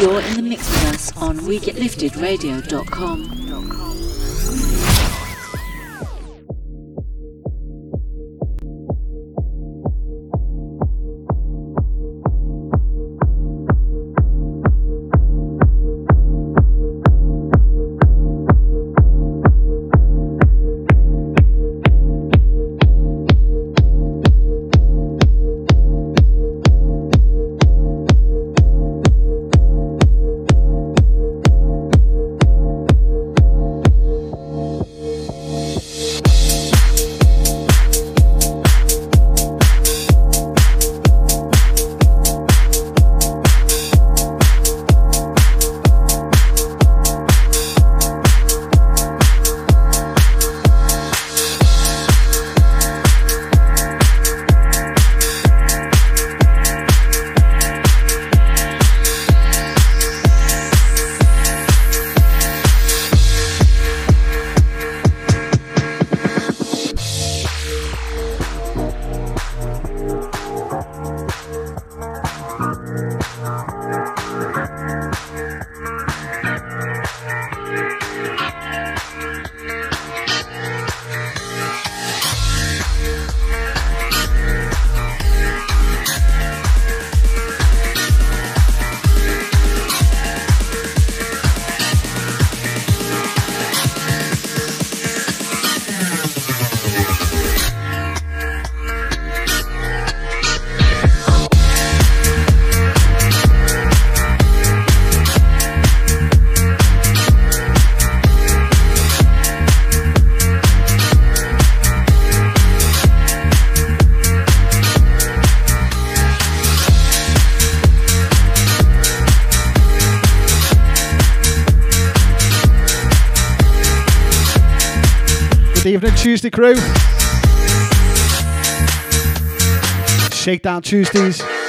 You're in the mix with us on WeGetLiftedRadio.com. evening, Tuesday crew. Shakedown Tuesdays.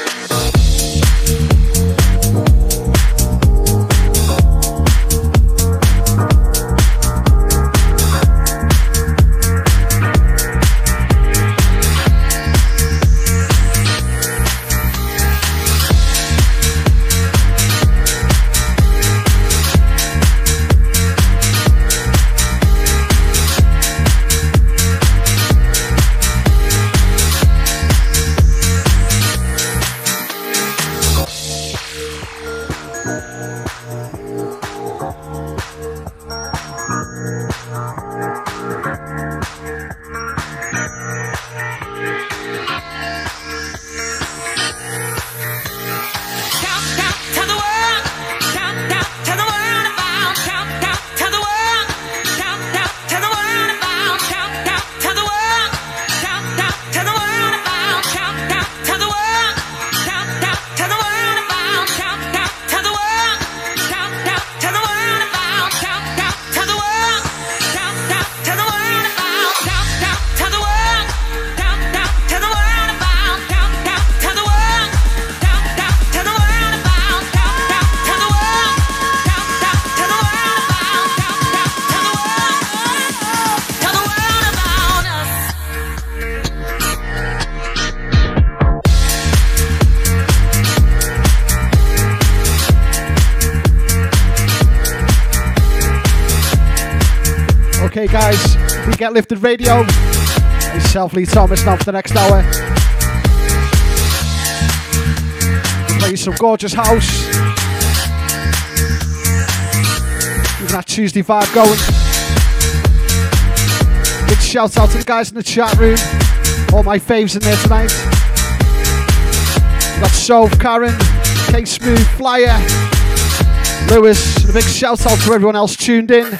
Guys, we get Lifted Radio. Myself, Lee Thomas, now for the next hour. Play some gorgeous house. Keeping that Tuesday vibe going. Big shout out to the guys in the chat room. All my faves in there tonight. We've got Sove, Karen, K Smooth, Flyer, Lewis. A big shout out to everyone else tuned in.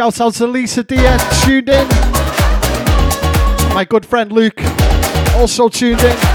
Shout out to Lisa Diaz, tuned in. My good friend Luke, also tuned in.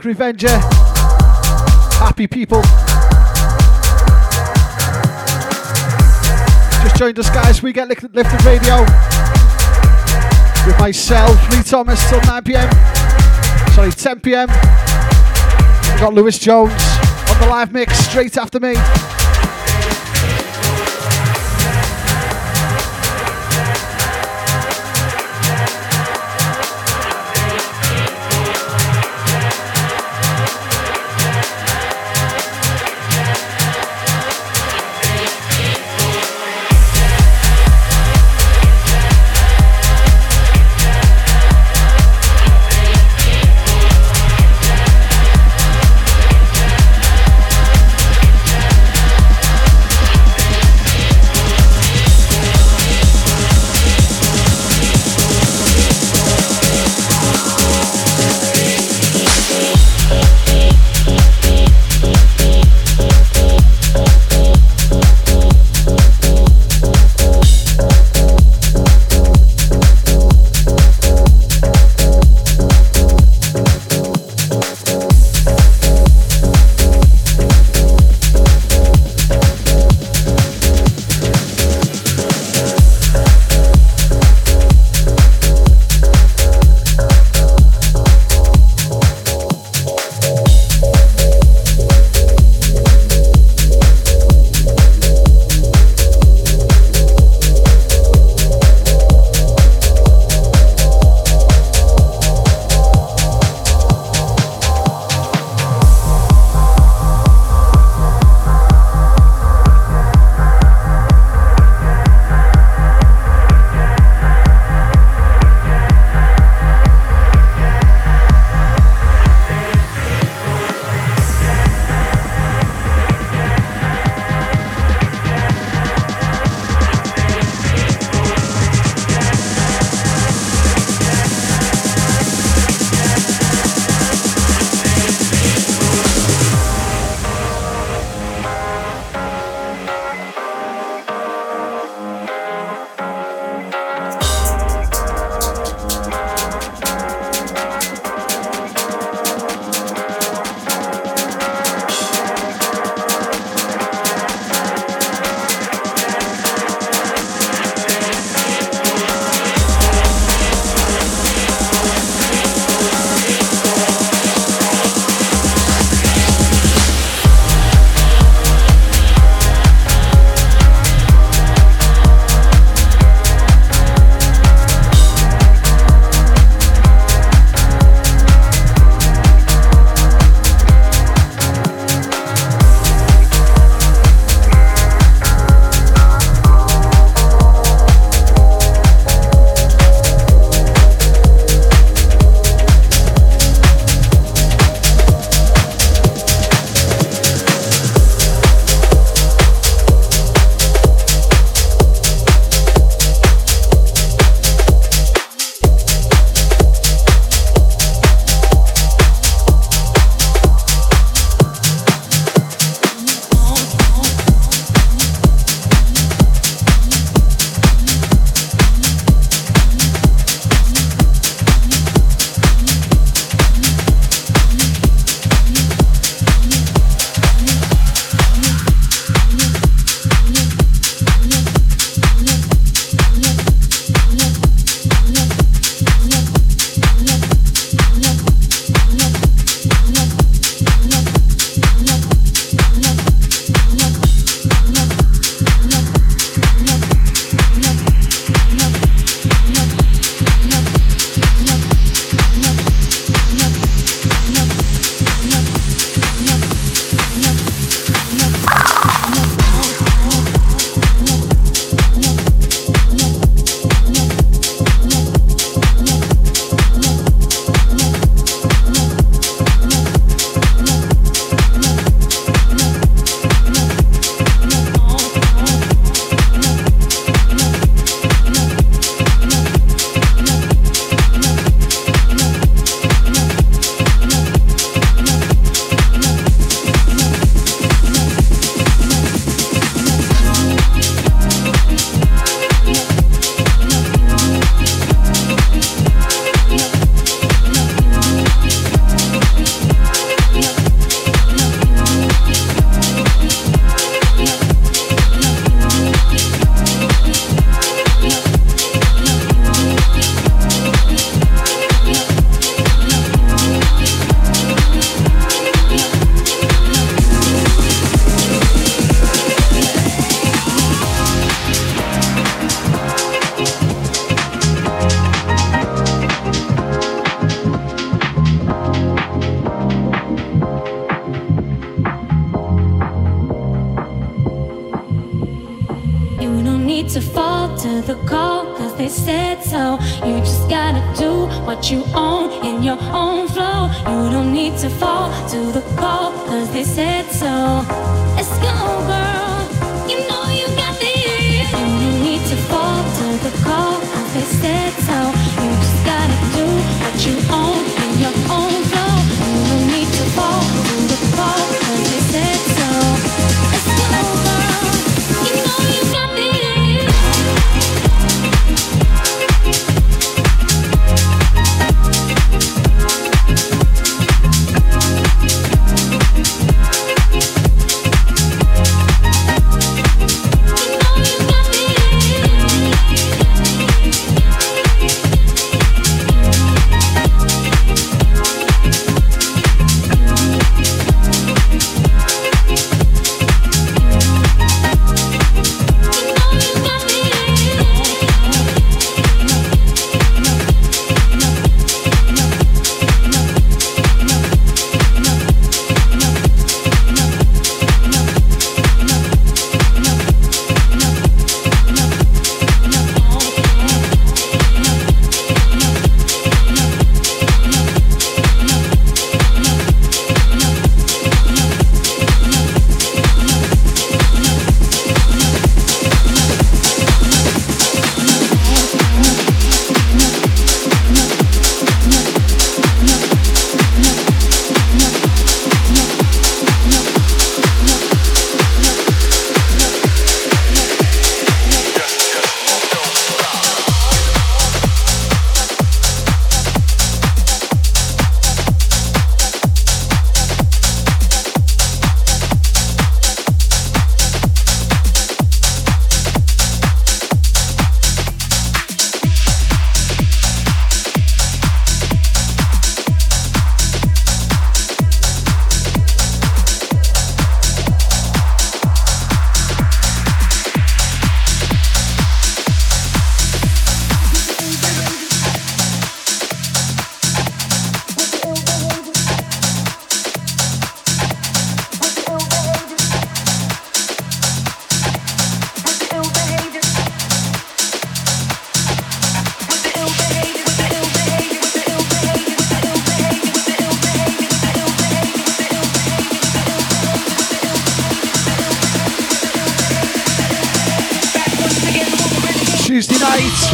Static Revenger. Happy people. Just joined us, guys. We get lifted radio with myself, Lee Thomas, till 9 pm. Sorry, 10 pm. We've got Lewis Jones on the live mix straight after me.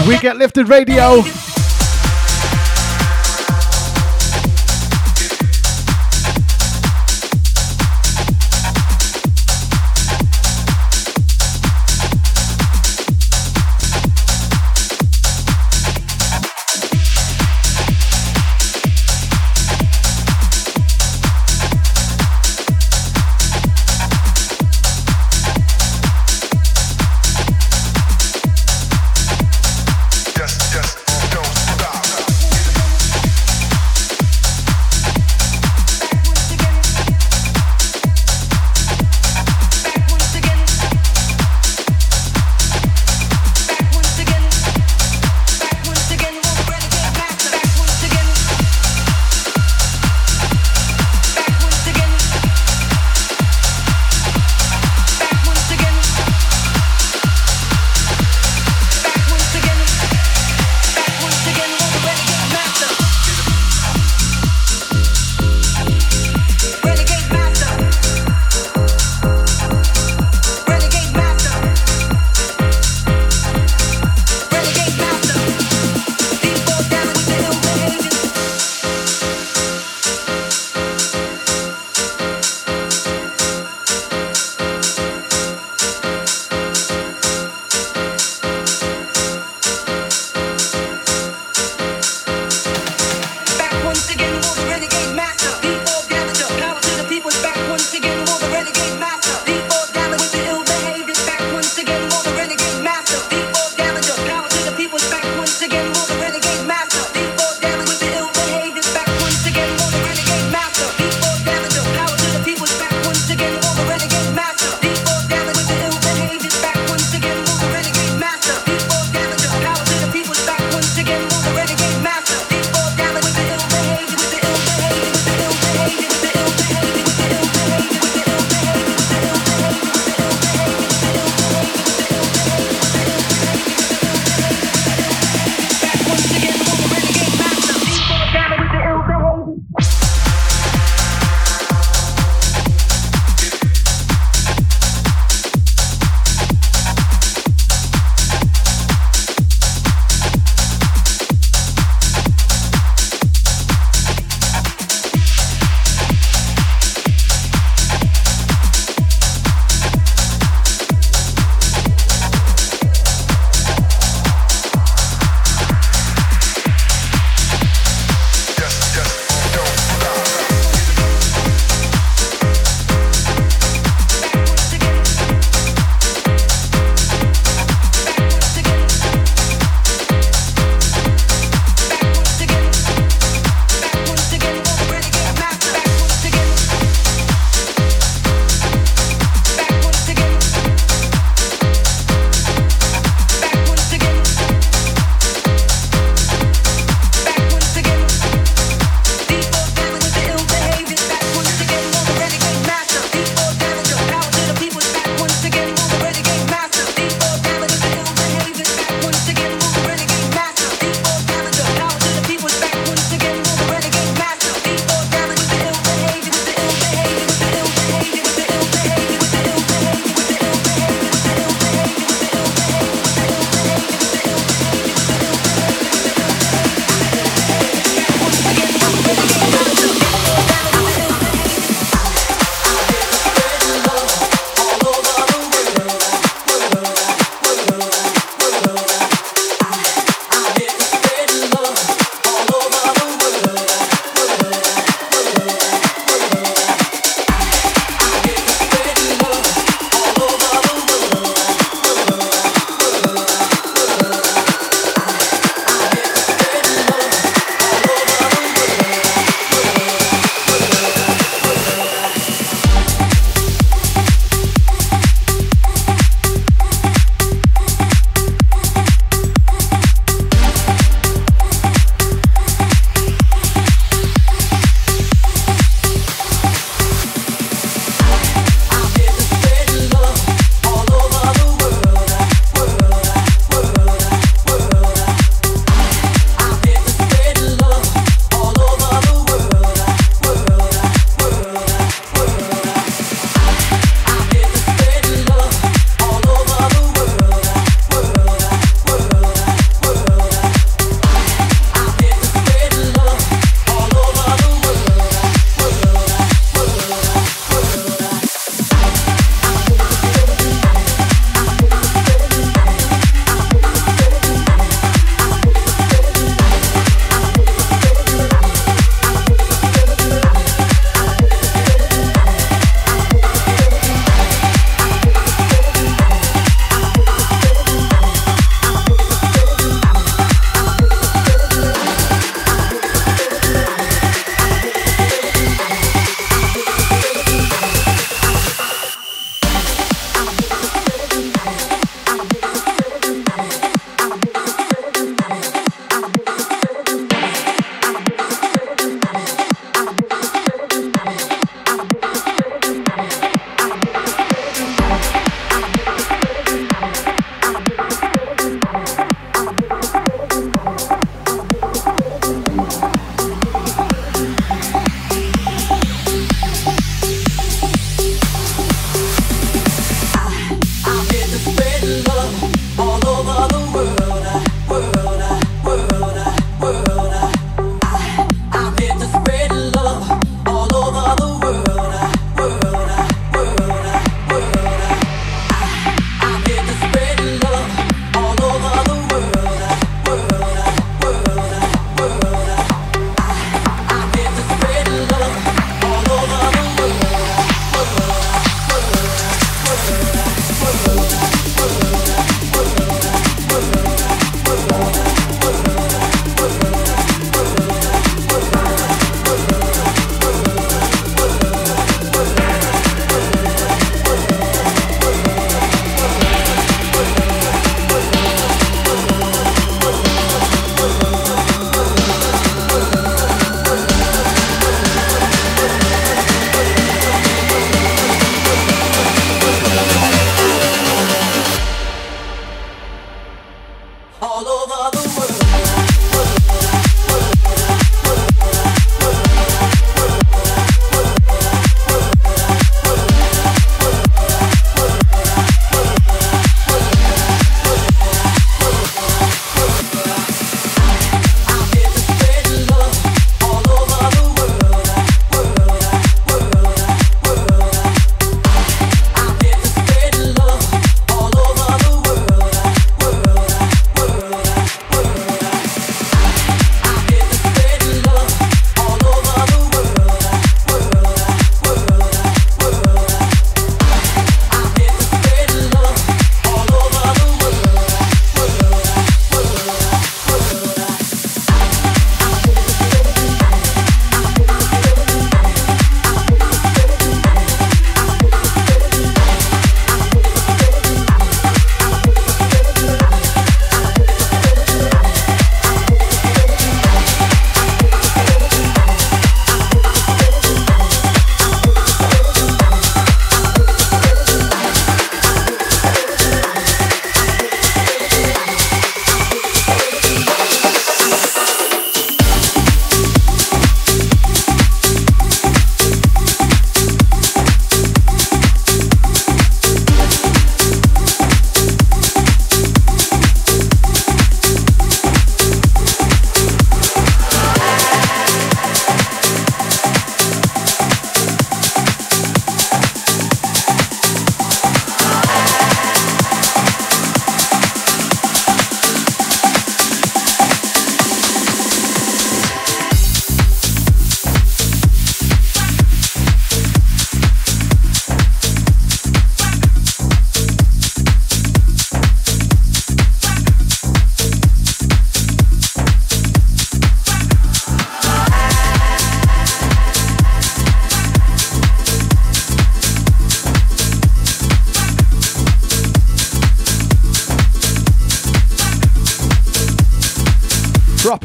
We get lifted radio.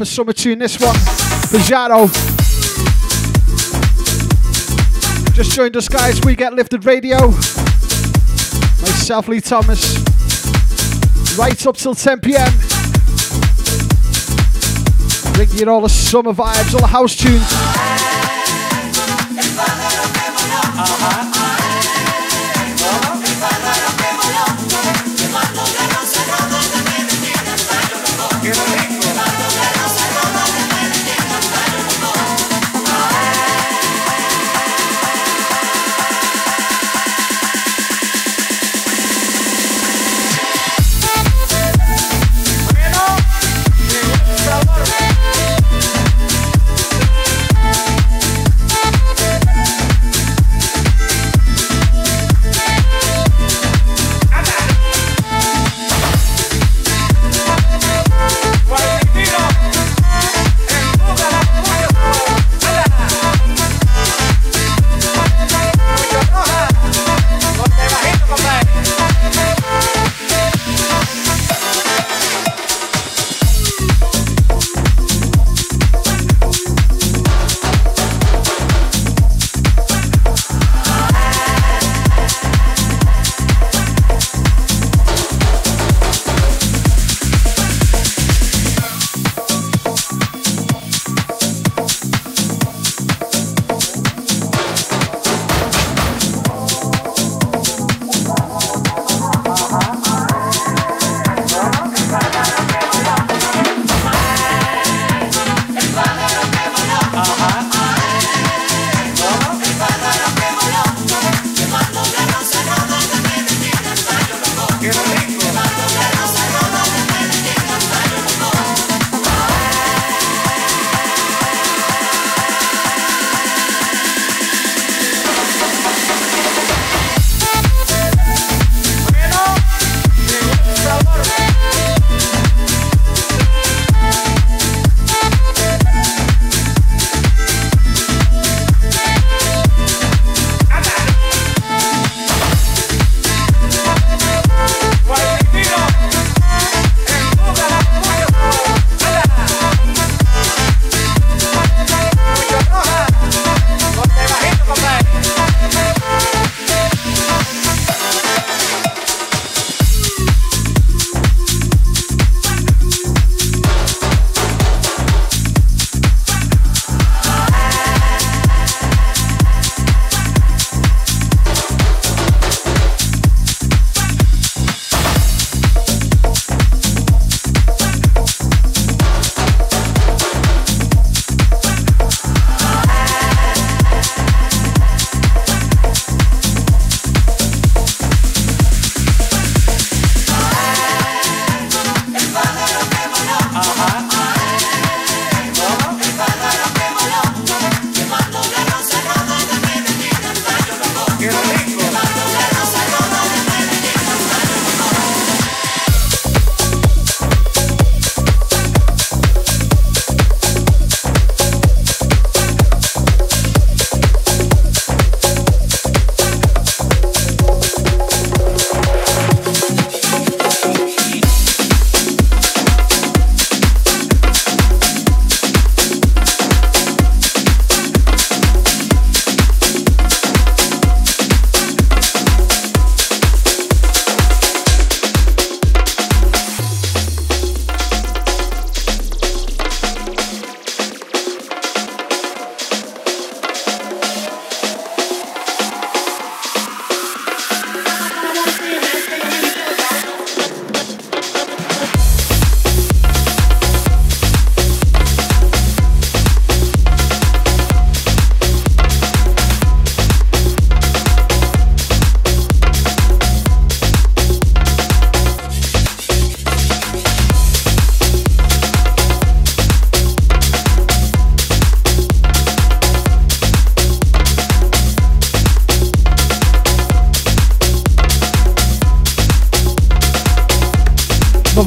Proper summer tune, this one. Pajaro. Just joined us, guys. We get lifted radio. Myself, Lee Thomas. Right up till 10 pm. Bringing you all the summer vibes, all the house tunes.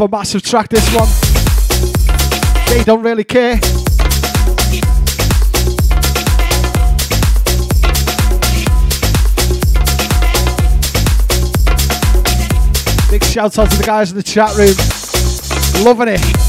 Another massive track, this one. They don't really care. Big shout out to the guys in the chat room. Loving it.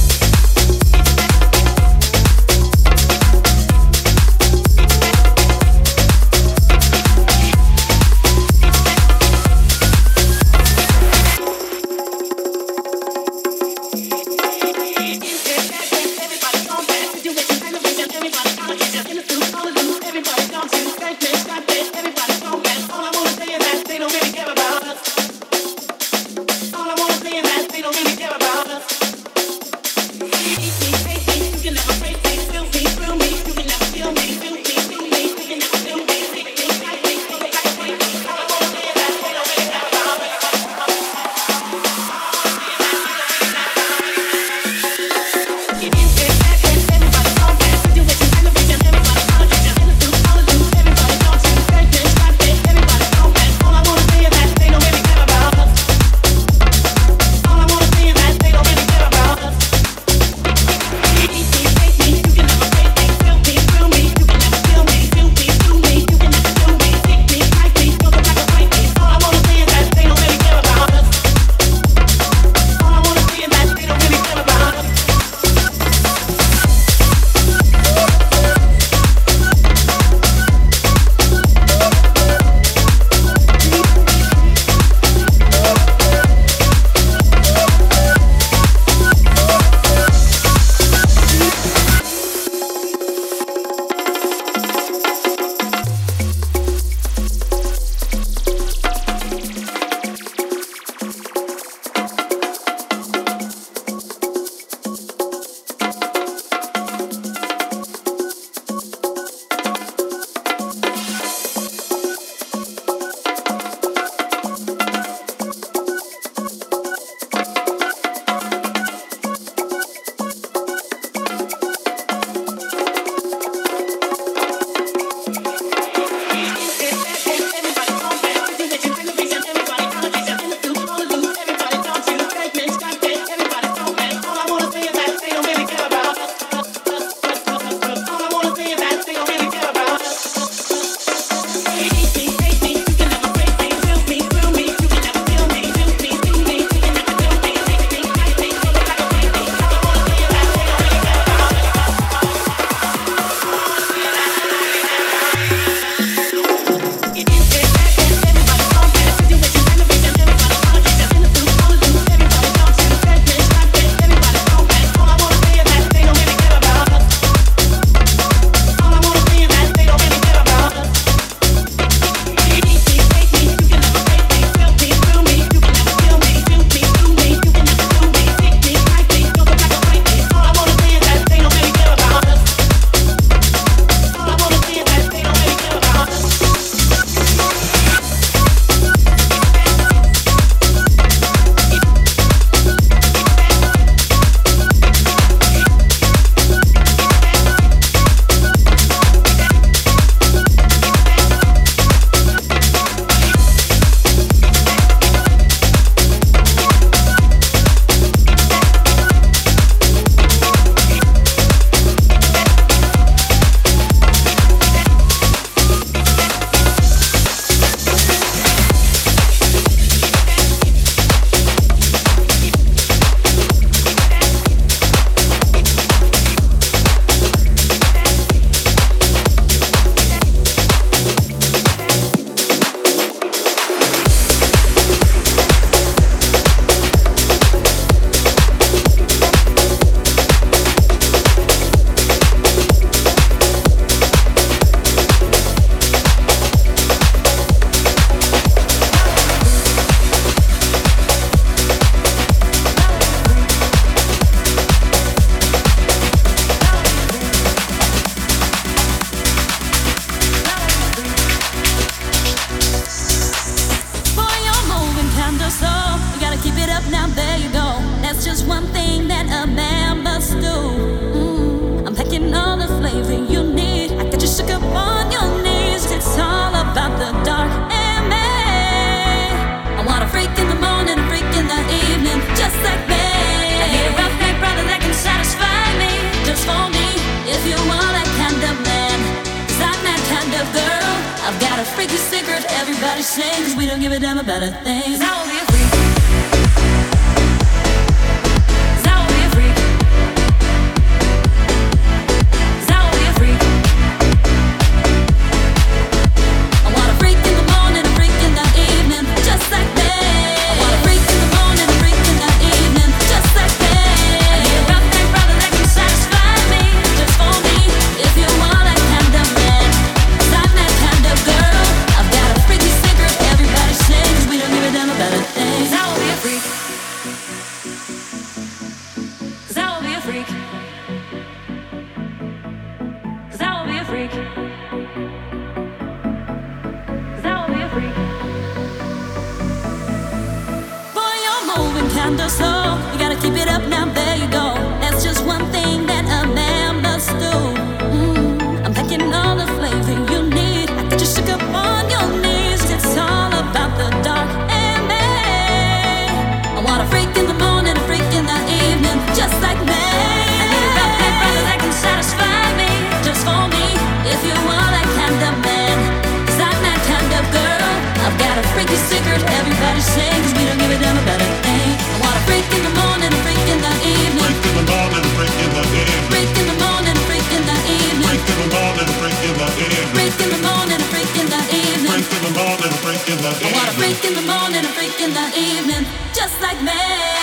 I wanna break in the morning, a break in the evening, just like me.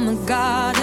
I'm the god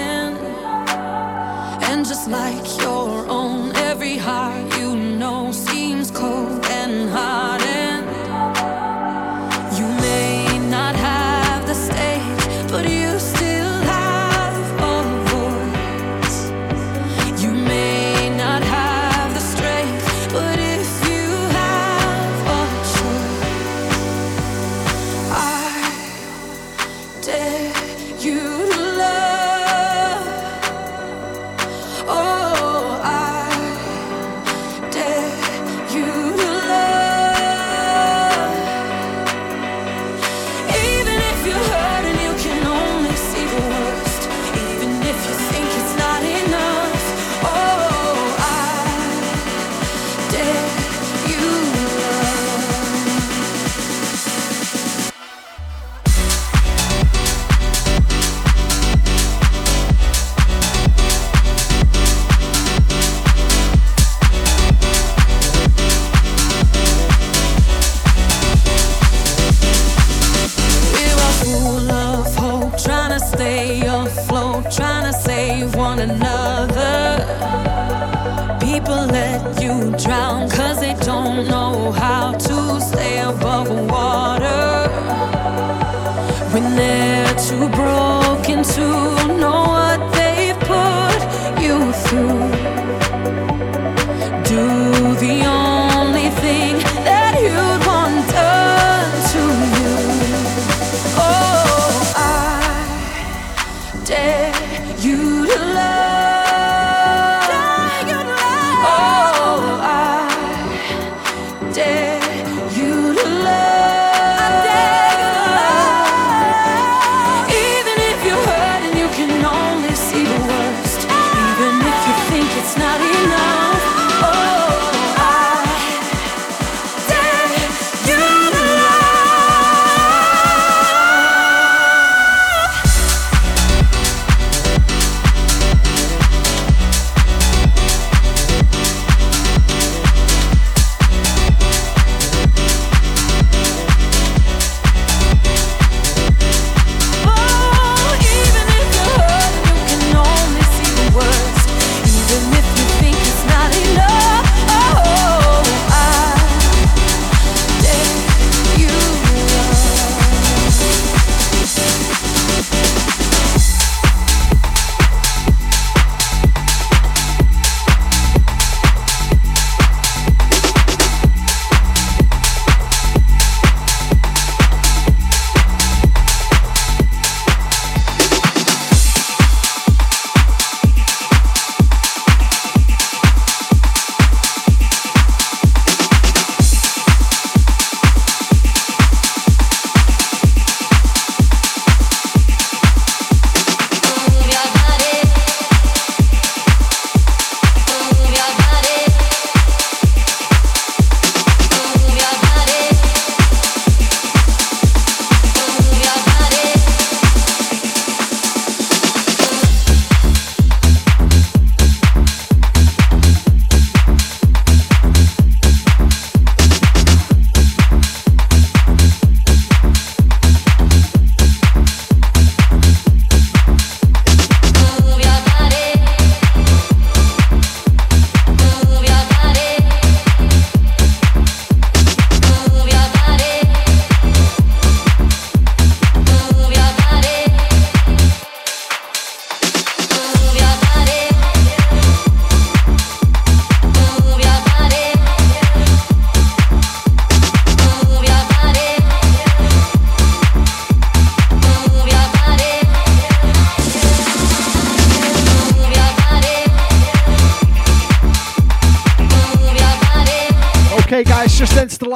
day.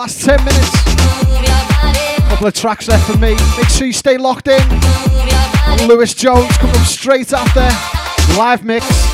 Last 10 minutes. Couple of tracks left for me. Make sure you stay locked in. Lewis Jones coming up straight after. Live mix.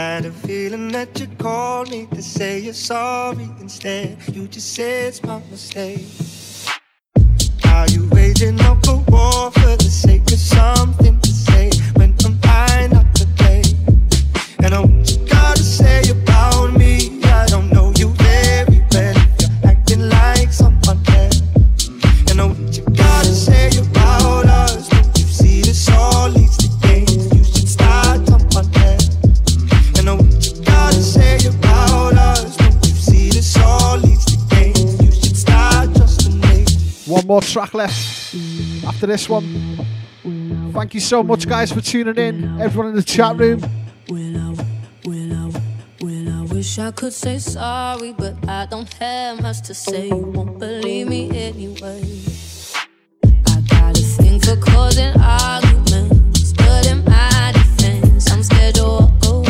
had a feeling that you called me to say you're sorry instead. You just said it's my mistake. Are you waging up a war for the sake of something to say when I'm fine not to play? And I want you gotta say. More track left after this one. Thank you so much, guys, for tuning in. Everyone in the chat room. Wish I could say sorry, but I don't have much to say. You won't believe me anyway. I got a thing for causing arguments, but in my defense, I'm scared to walk away.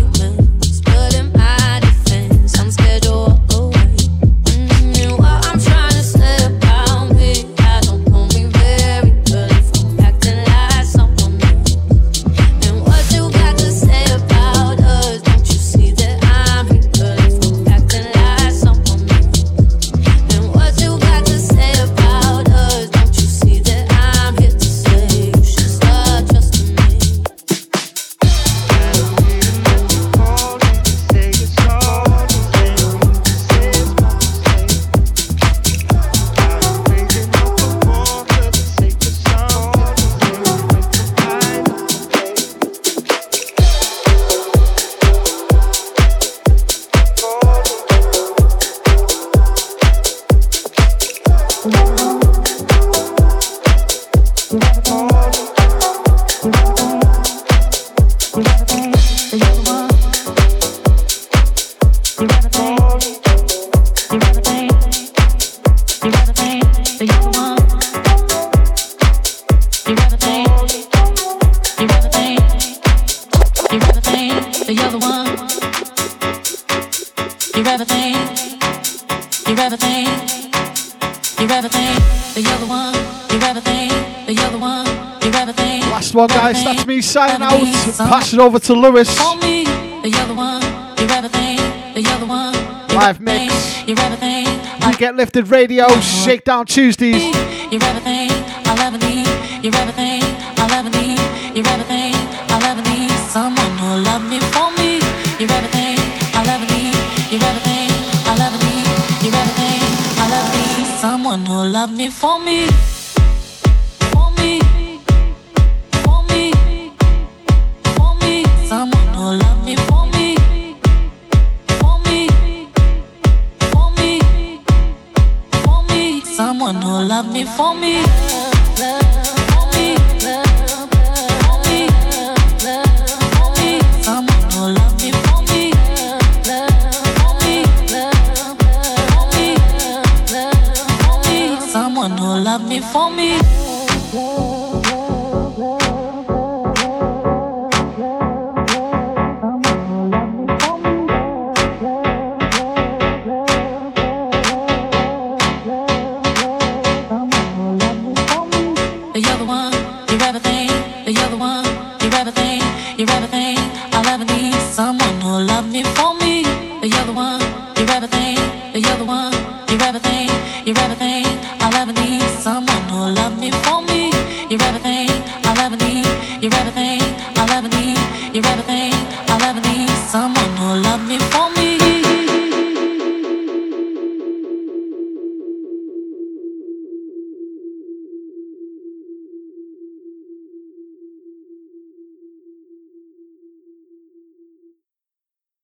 One, guys. That's me signing out. Pass it over to Lewis. Live mix. We get lifted radio. Shakedown Tuesdays. You're everything I'll ever need. You're everything I'll ever need. You're everything I'll ever need. Someone who'll love me for me. You're everything I'll ever need. You're everything I'll ever need. You're everything I'll ever need. Someone who'll love me for me. Love me for me.